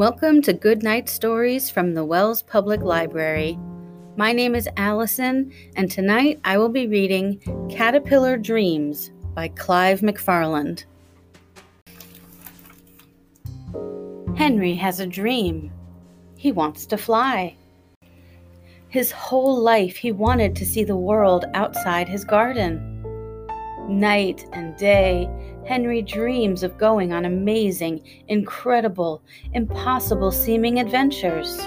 Welcome to Good Night Stories from the Wells Public Library. My name is Allison, and tonight I will be reading Caterpillar Dreams by Clive McFarland. Henry has a dream. He wants to fly. His whole life he wanted to see the world outside his garden. Night and day, Henry dreams of going on amazing, incredible, impossible seeming adventures.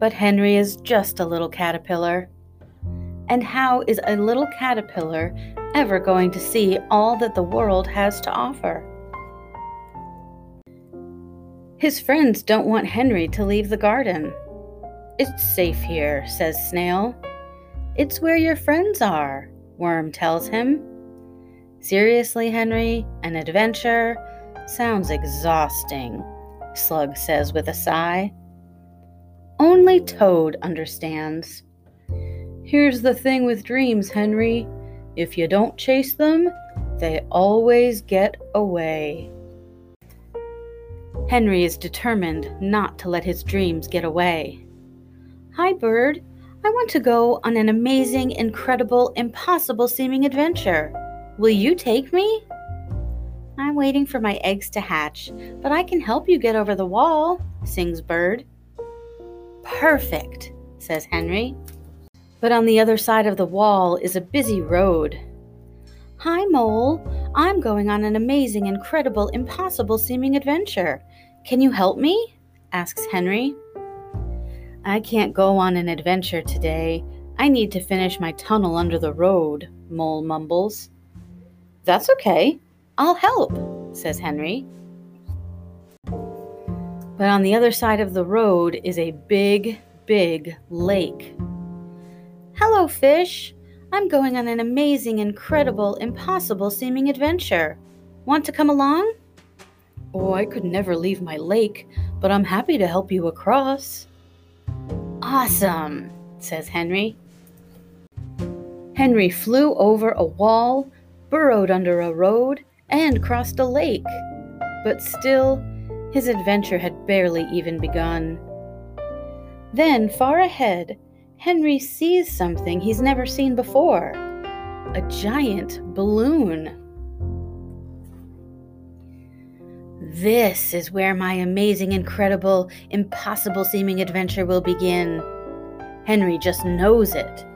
But Henry is just a little caterpillar. And how is a little caterpillar ever going to see all that the world has to offer? His friends don't want Henry to leave the garden. It's safe here, says Snail. It's where your friends are, Worm tells him. Seriously, Henry, an adventure? Sounds exhausting, Slug says with a sigh. Only Toad understands. Here's the thing with dreams, Henry. If you don't chase them, they always get away. Henry is determined not to let his dreams get away. Hi, Bird. I want to go on an amazing, incredible, impossible seeming adventure. Will you take me? I'm waiting for my eggs to hatch, but I can help you get over the wall, sings Bird. Perfect, says Henry. But on the other side of the wall is a busy road. Hi, Mole. I'm going on an amazing, incredible, impossible seeming adventure. Can you help me? asks Henry. I can't go on an adventure today. I need to finish my tunnel under the road, Mole mumbles. That's okay. I'll help, says Henry. But on the other side of the road is a big, big lake. Hello, fish. I'm going on an amazing, incredible, impossible seeming adventure. Want to come along? Oh, I could never leave my lake, but I'm happy to help you across. Awesome, says Henry. Henry flew over a wall, burrowed under a road, and crossed a lake. But still, his adventure had barely even begun. Then, far ahead, Henry sees something he's never seen before a giant balloon. This is where my amazing, incredible, impossible seeming adventure will begin. Henry just knows it.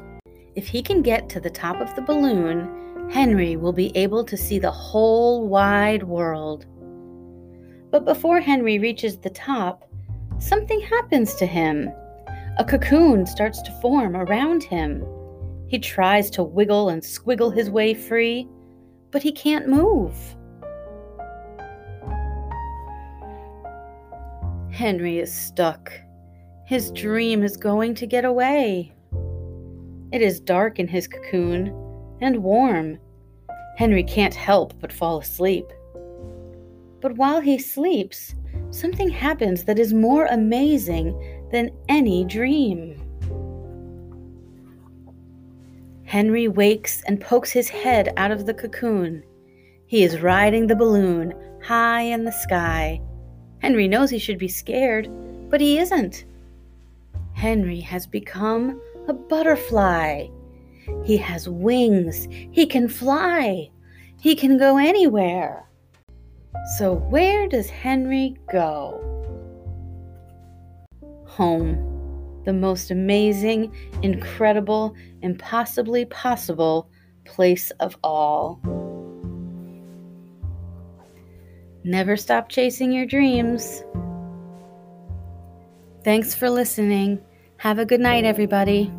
If he can get to the top of the balloon, Henry will be able to see the whole wide world. But before Henry reaches the top, something happens to him. A cocoon starts to form around him. He tries to wiggle and squiggle his way free, but he can't move. Henry is stuck. His dream is going to get away. It is dark in his cocoon and warm. Henry can't help but fall asleep. But while he sleeps, something happens that is more amazing than any dream. Henry wakes and pokes his head out of the cocoon. He is riding the balloon high in the sky Henry knows he should be scared, but he isn't. Henry has become a butterfly. He has wings. He can fly. He can go anywhere. So, where does Henry go? Home. The most amazing, incredible, impossibly possible place of all. Never stop chasing your dreams. Thanks for listening. Have a good night, everybody.